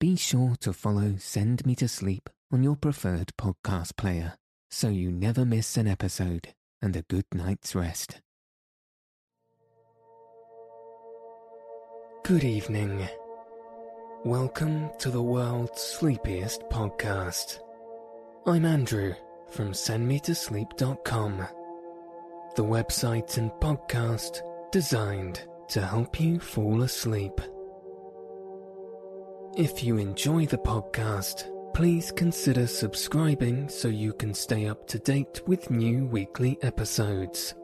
be sure to follow Send Me to Sleep on your preferred podcast player so you never miss an episode and a good night's rest. Good evening. Welcome to the world's sleepiest podcast. I'm Andrew from sendmetosleep.com, the website and podcast designed to help you fall asleep. If you enjoy the podcast, please consider subscribing so you can stay up to date with new weekly episodes.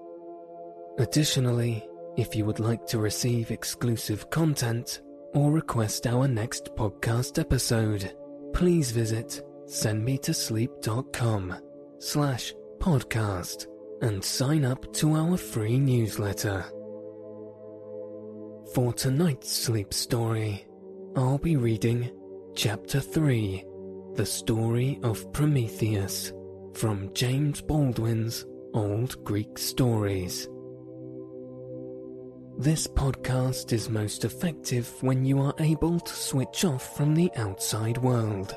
Additionally, if you would like to receive exclusive content or request our next podcast episode, please visit sendmetosleep.com slash podcast and sign up to our free newsletter. For tonight's sleep story, I'll be reading Chapter 3 The Story of Prometheus from James Baldwin's Old Greek Stories. This podcast is most effective when you are able to switch off from the outside world.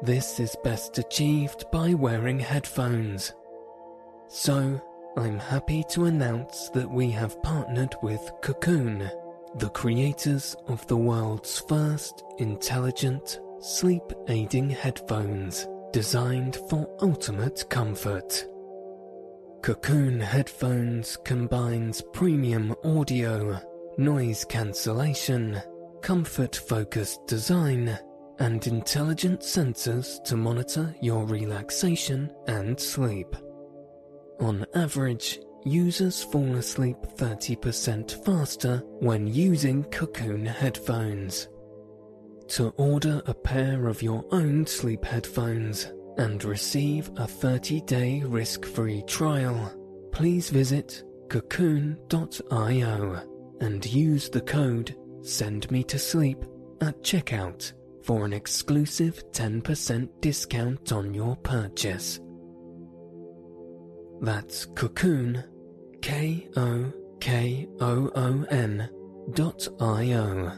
This is best achieved by wearing headphones. So, I'm happy to announce that we have partnered with Kokoon, the creators of the world's first intelligent sleep aiding headphones designed for ultimate comfort. Kokoon Headphones combines premium audio, noise cancellation, comfort focused design, and intelligent sensors to monitor your relaxation and sleep. On average, users fall asleep 30% faster when using Kokoon headphones. To order a pair of your own sleep headphones, and receive a 30-day risk-free trial, please visit kokoon.io and use the code Send Me to Sleep at checkout for an exclusive 10% discount on your purchase. That's Kokoon, K-O-K-O-O-N dot I-O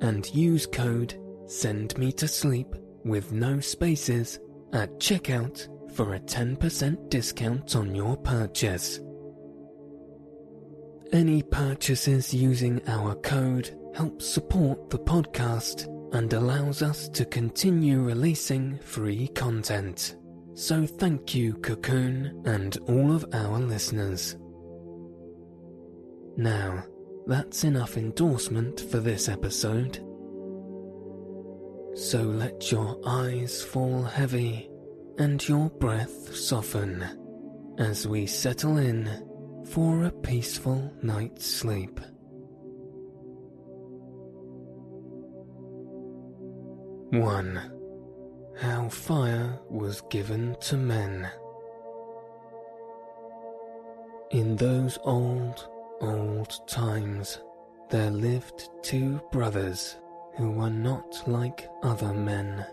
and use code Send Me to Sleep with no spaces at checkout for a 10% discount on your purchase. Any purchases using our code help support the podcast and allows us to continue releasing free content. So thank you, Kokoon, and all of our listeners. Now, that's enough endorsement for this episode. So let your eyes fall heavy and your breath soften as we settle in for a peaceful night's sleep. One, how fire was given to men. In those old, old times, there lived two brothers who were not like other men,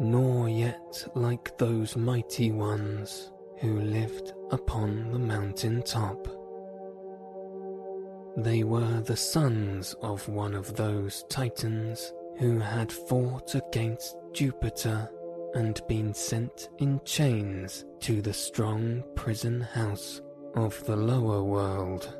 nor yet like those mighty ones who lived upon the mountain top. They were the sons of one of those titans who had fought against Jupiter and been sent in chains to the strong prison house of the lower world.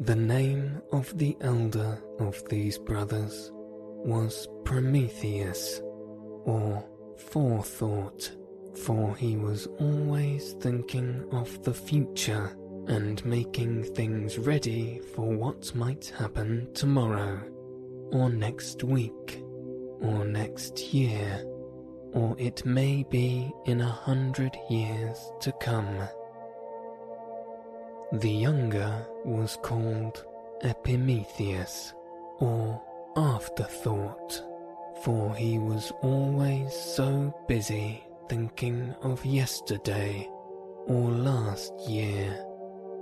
The name of the elder of these brothers was Prometheus, or Forethought, for he was always thinking of the future and making things ready for what might happen tomorrow, or next week, or next year, or it may be in a hundred years to come. The younger was called Epimetheus, or Afterthought, for he was always so busy thinking of yesterday, or last year,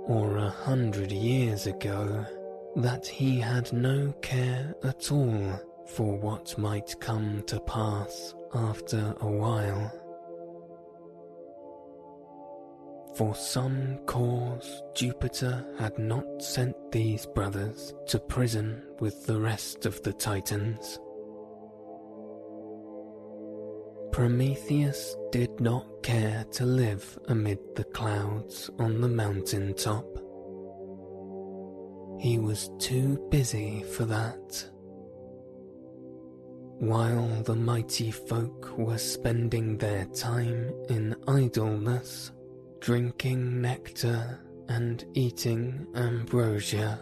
or a hundred years ago, that he had no care at all for what might come to pass after a while. For some cause, Jupiter had not sent these brothers to prison with the rest of the Titans. Prometheus did not care to live amid the clouds on the mountain top. He was too busy for that. While the mighty folk were spending their time in idleness, drinking nectar and eating ambrosia,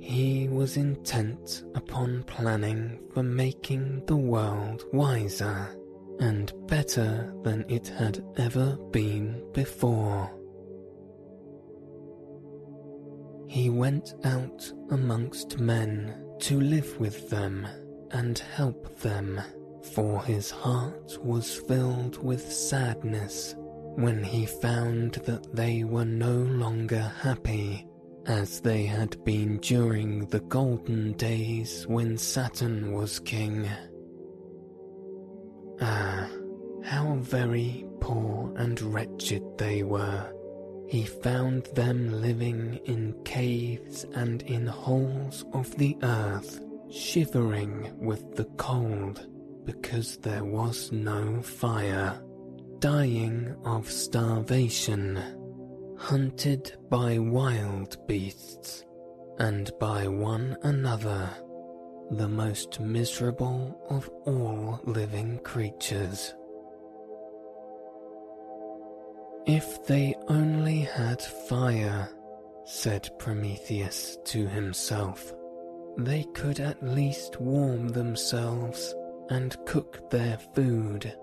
he was intent upon planning for making the world wiser and better than it had ever been before. He went out amongst men to live with them and help them, for his heart was filled with sadness when he found that they were no longer happy as they had been during the golden days when Saturn was king. Ah, how very poor and wretched they were. He found them living in caves and in holes of the earth, shivering with the cold because there was no fire, dying of starvation, hunted by wild beasts and by one another the most miserable of all living creatures. If they only had fire, said Prometheus to himself, they could at least warm themselves and cook their food,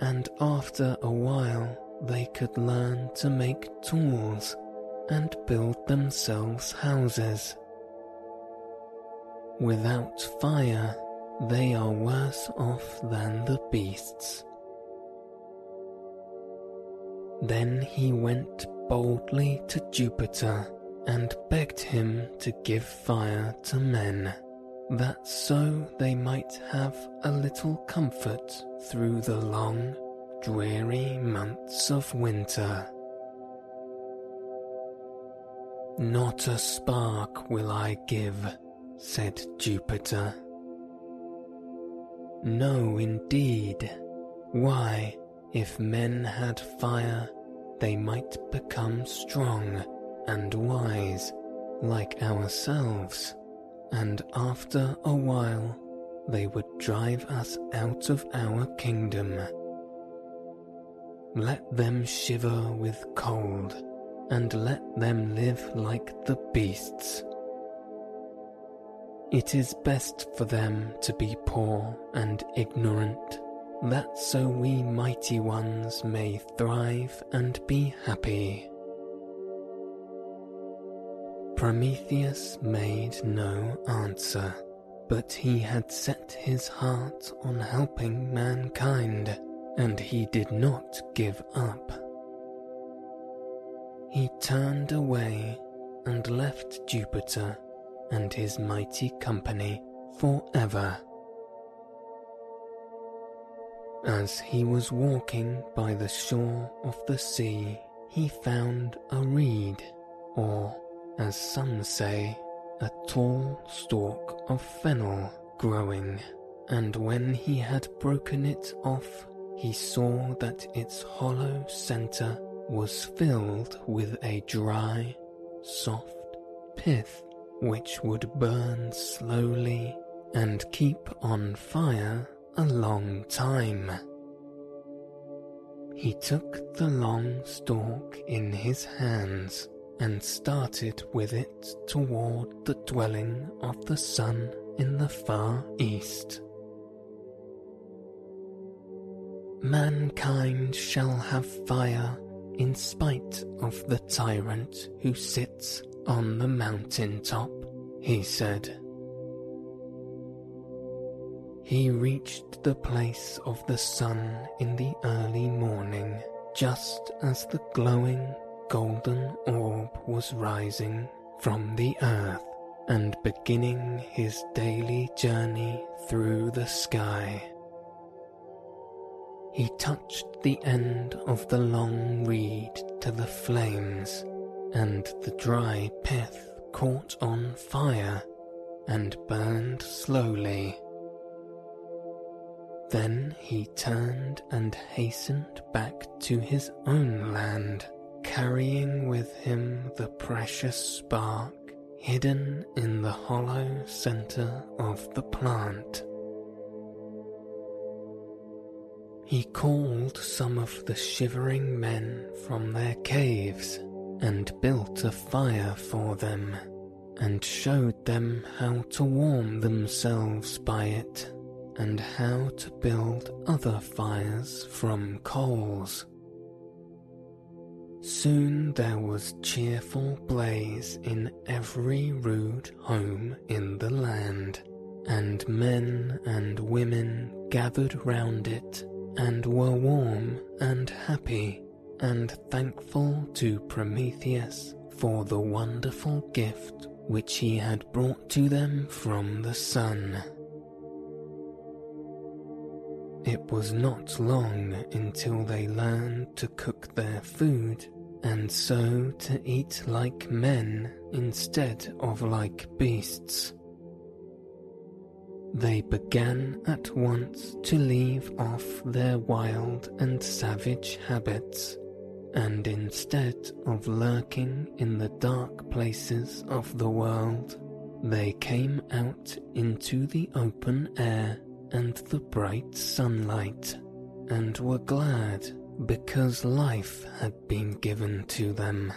and after a while they could learn to make tools and build themselves houses. Without fire, they are worse off than the beasts. Then he went boldly to Jupiter and begged him to give fire to men, that so they might have a little comfort through the long, dreary months of winter. Not a spark will I give said Jupiter. No, indeed. Why, if men had fire, they might become strong and wise, like ourselves, and after a while they would drive us out of our kingdom. Let them shiver with cold, and let them live like the beasts. It is best for them to be poor and ignorant, that so we mighty ones may thrive and be happy. Prometheus made no answer, but he had set his heart on helping mankind, and he did not give up. He turned away and left Jupiter and his mighty company forever. As he was walking by the shore of the sea, he found a reed, or, as some say, a tall stalk of fennel growing, and when he had broken it off, he saw that its hollow centre was filled with a dry, soft pith which would burn slowly and keep on fire a long time. He took the long stalk in his hands and started with it toward the dwelling of the sun in the far east. Mankind shall have fire in spite of the tyrant who sits on the mountain top, he said. He reached the place of the sun in the early morning, just as the glowing golden orb was rising from the earth and beginning his daily journey through the sky. he touched the end of the long reed to the flames, and the dry pith caught on fire and burned slowly. Then he turned and hastened back to his own land, carrying with him the precious spark hidden in the hollow center of the plant. He called some of the shivering men from their caves and built a fire for them and showed them how to warm themselves by it and how to build other fires from coals. Soon there was cheerful blaze in every rude home in the land, and men and women gathered round it and were warm and happy and thankful to Prometheus for the wonderful gift which he had brought to them from the sun. It was not long until they learned to cook their food and so to eat like men instead of like beasts. They began at once to leave off their wild and savage habits and instead of lurking in the dark places of the world, they came out into the open air and the bright sunlight, and were glad because life had been given to them.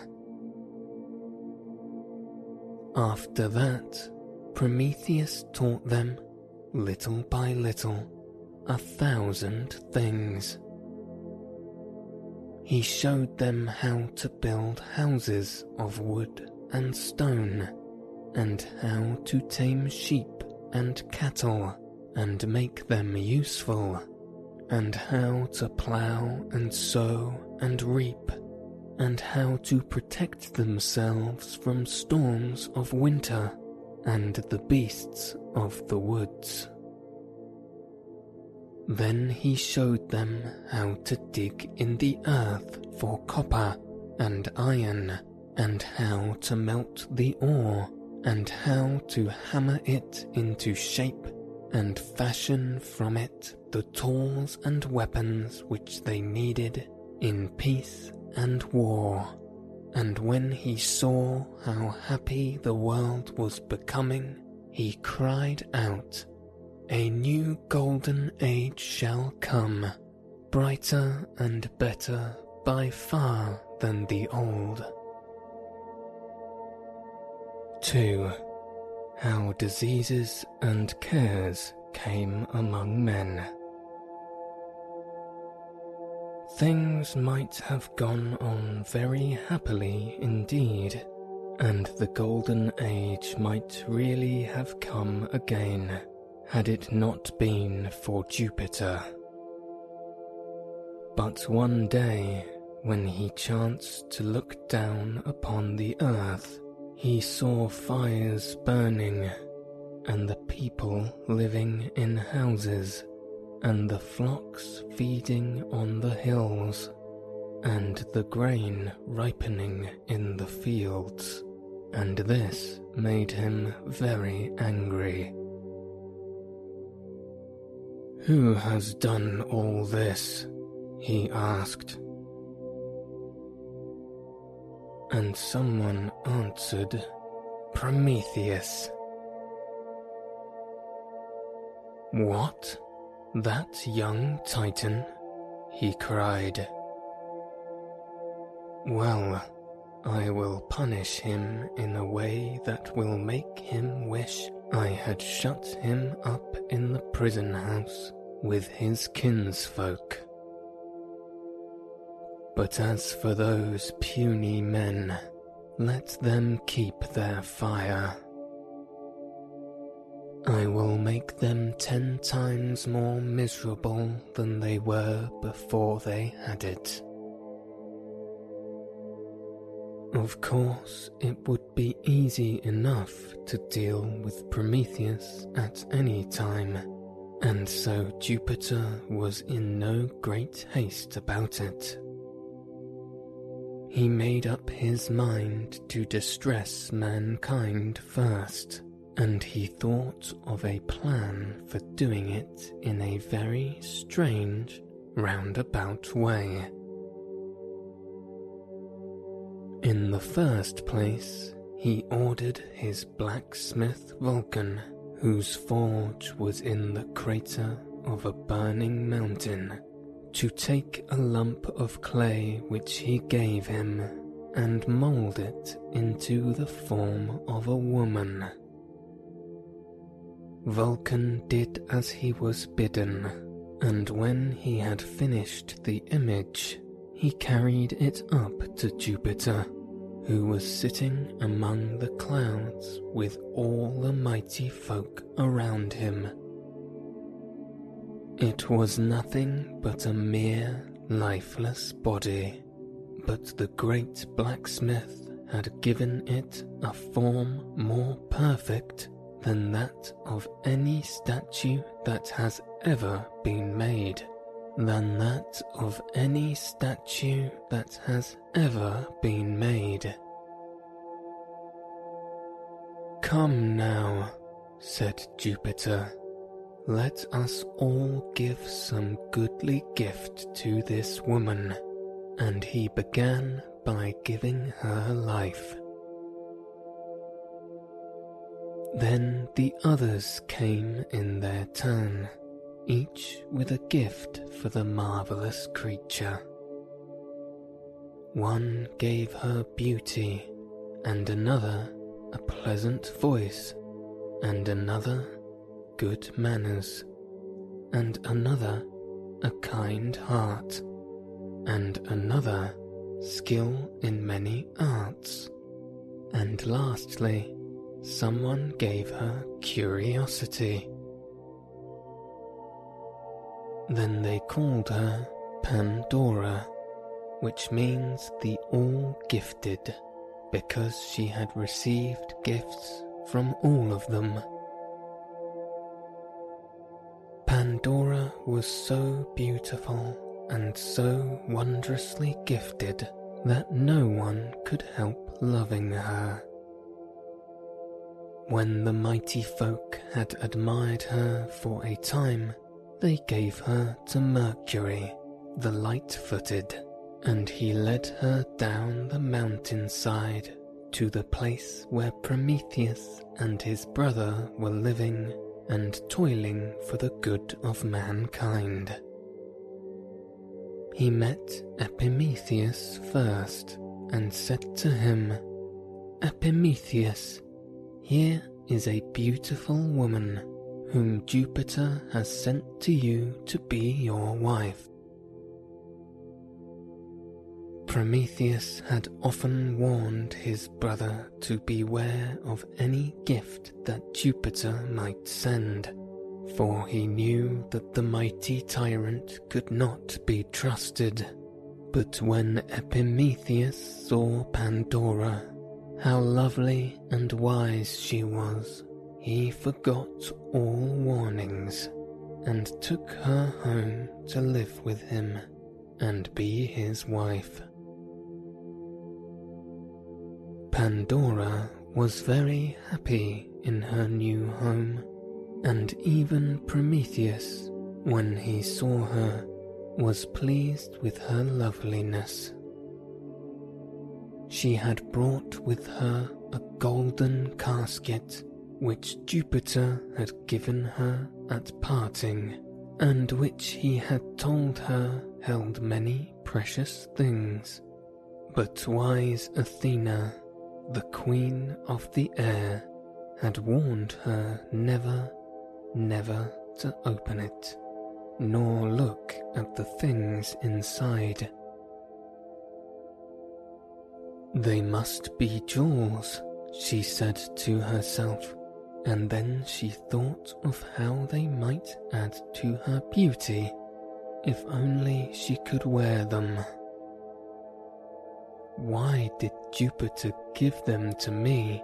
After that, Prometheus taught them, little by little, a thousand things he showed them how to build houses of wood and stone, and how to tame sheep and cattle and make them useful, and how to plough and sow and reap, and how to protect themselves from storms of winter and the beasts of the woods. Then he showed them how to dig in the earth for copper and iron, and how to melt the ore, and how to hammer it into shape, and fashion from it the tools and weapons which they needed in peace and war. And when he saw how happy the world was becoming, he cried out a new golden age shall come, brighter and better by far than the old. 2. How diseases and cares came among men. Things might have gone on very happily indeed, and the golden age might really have come again had it not been for Jupiter. But one day, when he chanced to look down upon the earth, he saw fires burning, and the people living in houses, and the flocks feeding on the hills, and the grain ripening in the fields, and this made him very angry. Who has done all this? he asked. And someone answered, Prometheus. What? That young Titan? he cried. Well, I will punish him in a way that will make him wish I had shut him up in the prison house with his kinsfolk. But as for those puny men, let them keep their fire. I will make them ten times more miserable than they were before they had it. Of course, it would be easy enough to deal with Prometheus at any time and so Jupiter was in no great haste about it. He made up his mind to distress mankind first, and he thought of a plan for doing it in a very strange, roundabout way. In the first place, he ordered his blacksmith Vulcan whose forge was in the crater of a burning mountain, to take a lump of clay which he gave him and mould it into the form of a woman. Vulcan did as he was bidden, and when he had finished the image, he carried it up to Jupiter who was sitting among the clouds with all the mighty folk around him. It was nothing but a mere lifeless body, but the great blacksmith had given it a form more perfect than that of any statue that has ever been made than that of any statue that has ever been made. Come now, said Jupiter, let us all give some goodly gift to this woman. And he began by giving her life. Then the others came in their turn each with a gift for the marvelous creature. One gave her beauty, and another a pleasant voice, and another good manners, and another a kind heart, and another skill in many arts, and lastly, someone gave her curiosity then they called her Pandora, which means the All Gifted, because she had received gifts from all of them. Pandora was so beautiful and so wondrously gifted that no one could help loving her. When the mighty folk had admired her for a time, they gave her to Mercury, the light footed, and he led her down the mountainside to the place where Prometheus and his brother were living and toiling for the good of mankind. He met Epimetheus first and said to him, Epimetheus, here is a beautiful woman whom Jupiter has sent to you to be your wife. Prometheus had often warned his brother to beware of any gift that Jupiter might send, for he knew that the mighty tyrant could not be trusted. But when Epimetheus saw Pandora, how lovely and wise she was, he forgot all warnings and took her home to live with him and be his wife. Pandora was very happy in her new home, and even Prometheus, when he saw her, was pleased with her loveliness. She had brought with her a golden casket which Jupiter had given her at parting, and which he had told her held many precious things. But wise Athena, the queen of the air, had warned her never, never to open it, nor look at the things inside. They must be jewels, she said to herself, and then she thought of how they might add to her beauty if only she could wear them. Why did Jupiter give them to me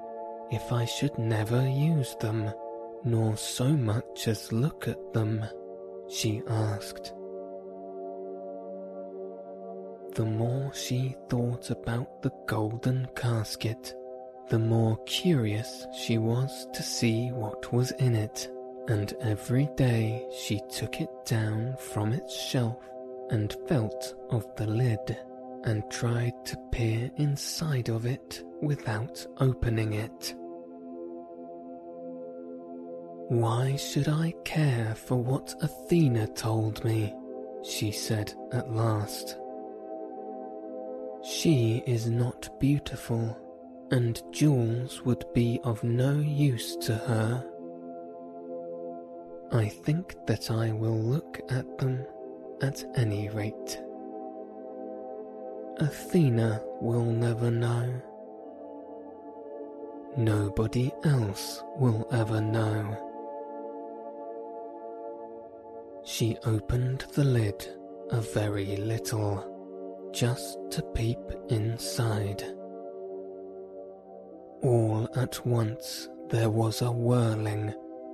if I should never use them, nor so much as look at them? she asked. The more she thought about the golden casket, the more curious she was to see what was in it, and every day she took it down from its shelf and felt of the lid and tried to peer inside of it without opening it. Why should I care for what Athena told me? she said at last. She is not beautiful, and jewels would be of no use to her. I think that I will look at them at any rate. Athena will never know. Nobody else will ever know. She opened the lid a very little, just to peep inside. All at once there was a whirling,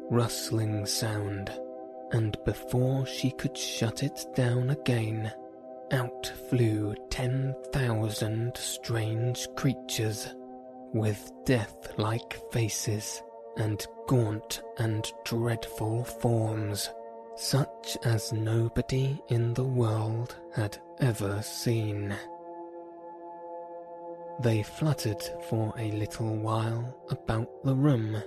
rustling sound, and before she could shut it down again, out flew ten thousand strange creatures with death like faces and gaunt and dreadful forms, such as nobody in the world had ever seen. They fluttered for a little while about the room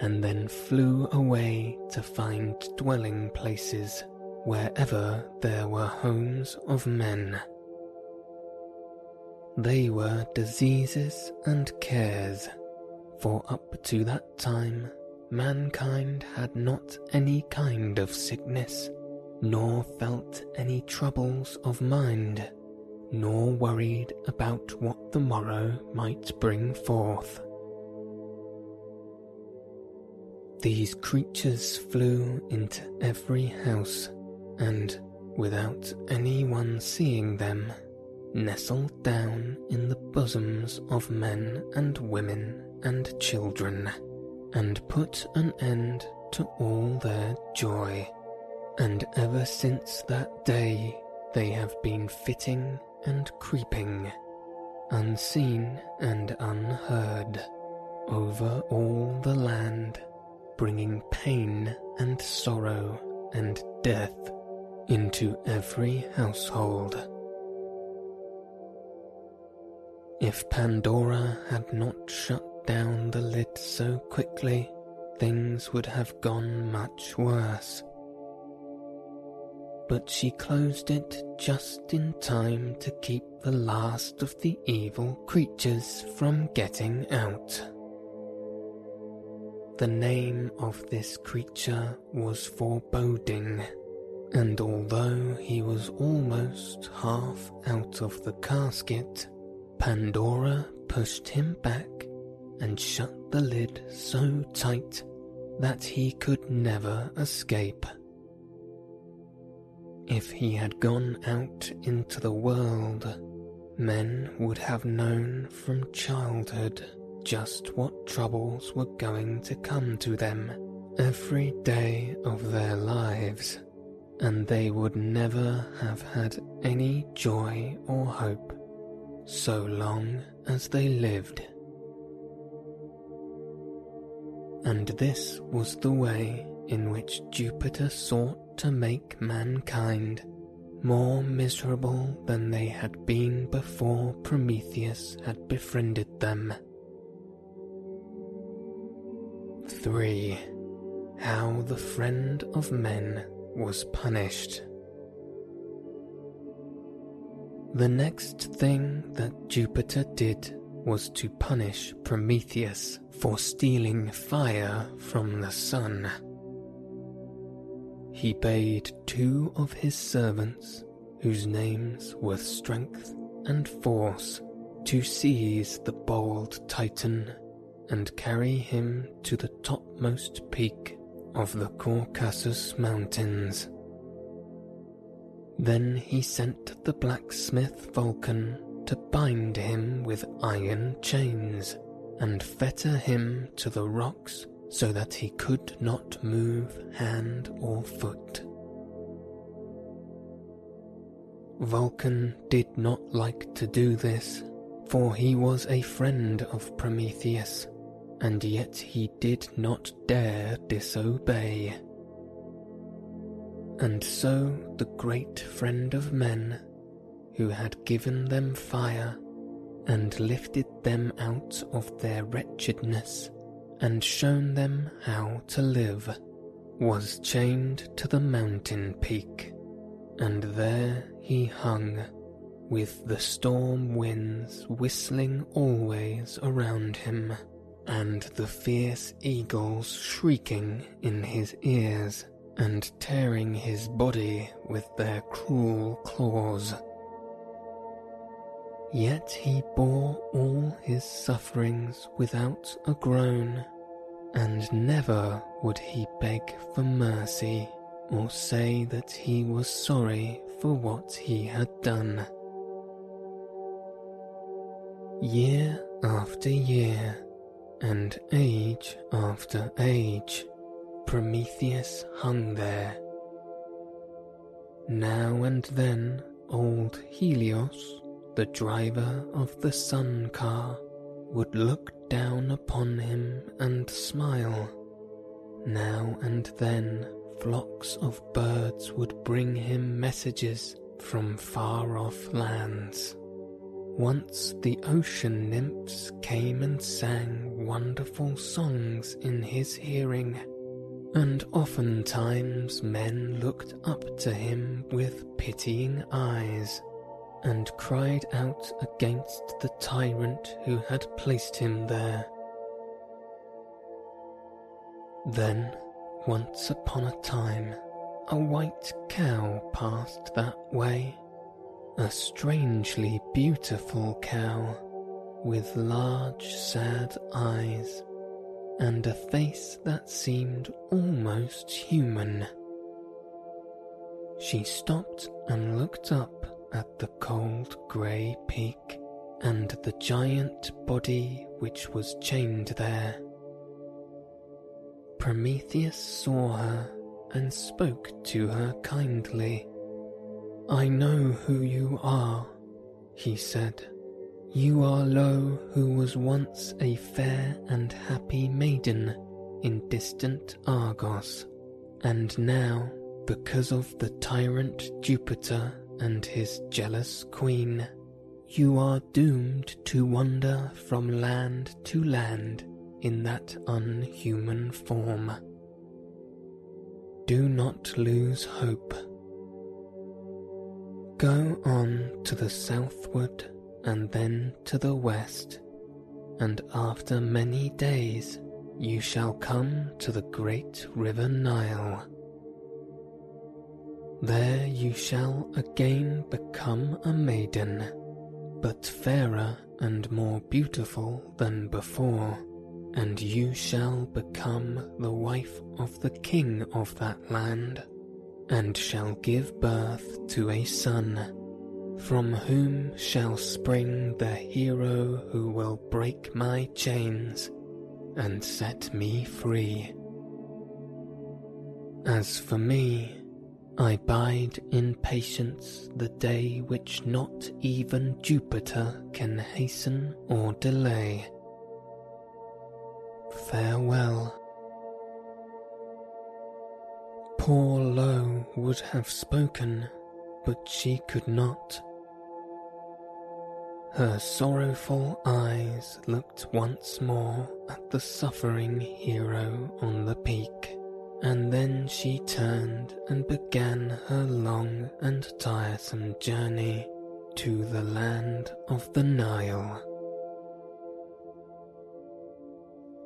and then flew away to find dwelling places wherever there were homes of men. They were diseases and cares, for up to that time mankind had not any kind of sickness, nor felt any troubles of mind, nor worried about what the morrow might bring forth. These creatures flew into every house and, without anyone seeing them, nestled down in the bosoms of men and women and children, and put an end to all their joy. And ever since that day they have been fitting and creeping, unseen and unheard, over all the land, bringing pain and sorrow and death into every household. If Pandora had not shut down the lid so quickly, things would have gone much worse. But she closed it just in time to keep the last of the evil creatures from getting out. The name of this creature was Foreboding and although he was almost half out of the casket, Pandora pushed him back and shut the lid so tight that he could never escape. If he had gone out into the world, men would have known from childhood just what troubles were going to come to them every day of their lives and they would never have had any joy or hope so long as they lived. And this was the way in which Jupiter sought to make mankind more miserable than they had been before Prometheus had befriended them. 3. How the Friend of Men was punished. The next thing that Jupiter did was to punish Prometheus for stealing fire from the sun. He bade two of his servants, whose names were Strength and Force, to seize the bold Titan and carry him to the topmost peak of the Caucasus Mountains. Then he sent the blacksmith Vulcan to bind him with iron chains and fetter him to the rocks so that he could not move hand or foot. Vulcan did not like to do this, for he was a friend of Prometheus, and yet he did not dare disobey. And so the great friend of men, who had given them fire and lifted them out of their wretchedness and shown them how to live, was chained to the mountain peak, and there he hung, with the storm winds whistling always around him, and the fierce eagles shrieking in his ears and tearing his body with their cruel claws. Yet he bore all his sufferings without a groan, and never would he beg for mercy or say that he was sorry for what he had done. Year after year, and age after age, Prometheus hung there. Now and then old Helios, the driver of the sun car, would look down upon him and smile. Now and then flocks of birds would bring him messages from far off lands. Once the ocean nymphs came and sang wonderful songs in his hearing, and oftentimes men looked up to him with pitying eyes and cried out against the tyrant who had placed him there. Then once upon a time, a white cow passed that way. A strangely beautiful cow, with large sad eyes, and a face that seemed almost human. She stopped and looked up at the cold grey peak and the giant body which was chained there. Prometheus saw her and spoke to her kindly. I know who you are, he said. You are Io who was once a fair and happy maiden in distant Argos, and now, because of the tyrant Jupiter and his jealous queen, you are doomed to wander from land to land in that unhuman form. Do not lose hope. Go on to the southward and then to the west, and after many days you shall come to the great river Nile. There you shall again become a maiden, but fairer and more beautiful than before and you shall become the wife of the king of that land, and shall give birth to a son, from whom shall spring the hero who will break my chains and set me free. As for me, I bide in patience the day which not even Jupiter can hasten or delay farewell. Poor Io would have spoken, but she could not. Her sorrowful eyes looked once more at the suffering hero on the peak, and then she turned and began her long and tiresome journey to the land of the Nile.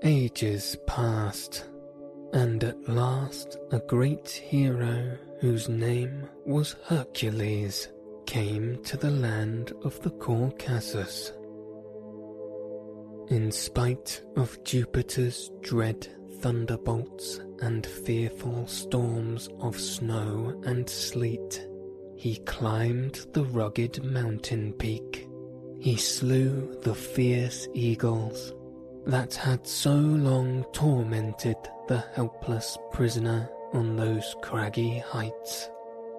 Ages passed, and at last a great hero whose name was Hercules came to the land of the Caucasus. In spite of Jupiter's dread thunderbolts and fearful storms of snow and sleet, he climbed the rugged mountain peak. He slew the fierce eagles that had so long tormented the helpless prisoner on those craggy heights,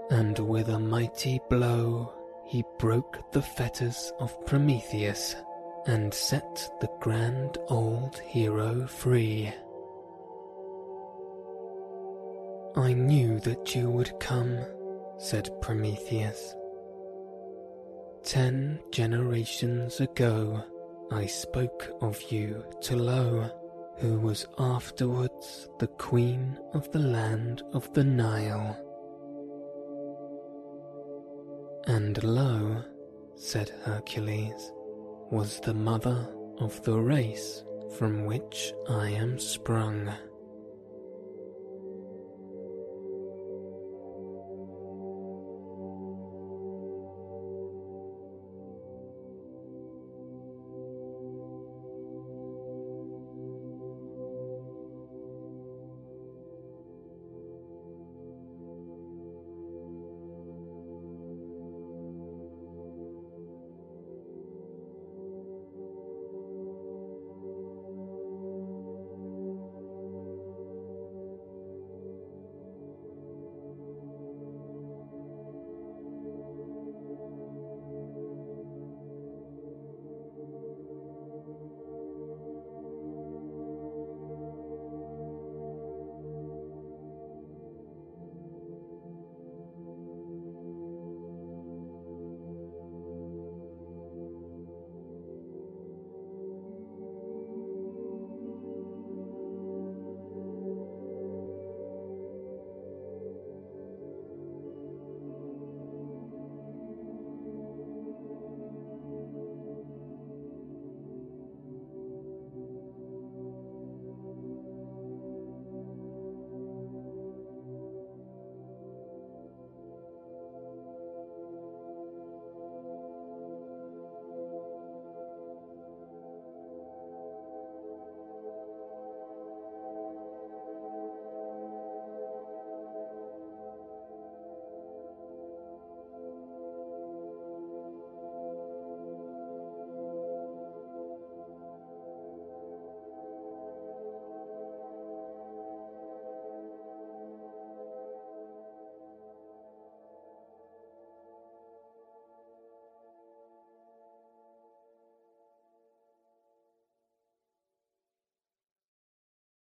and with a mighty blow he broke the fetters of Prometheus and set the grand old hero free. I knew that you would come, said Prometheus. Ten generations ago I spoke of you to Io, who was afterwards the queen of the land of the Nile. And Io, said Hercules, was the mother of the race from which I am sprung.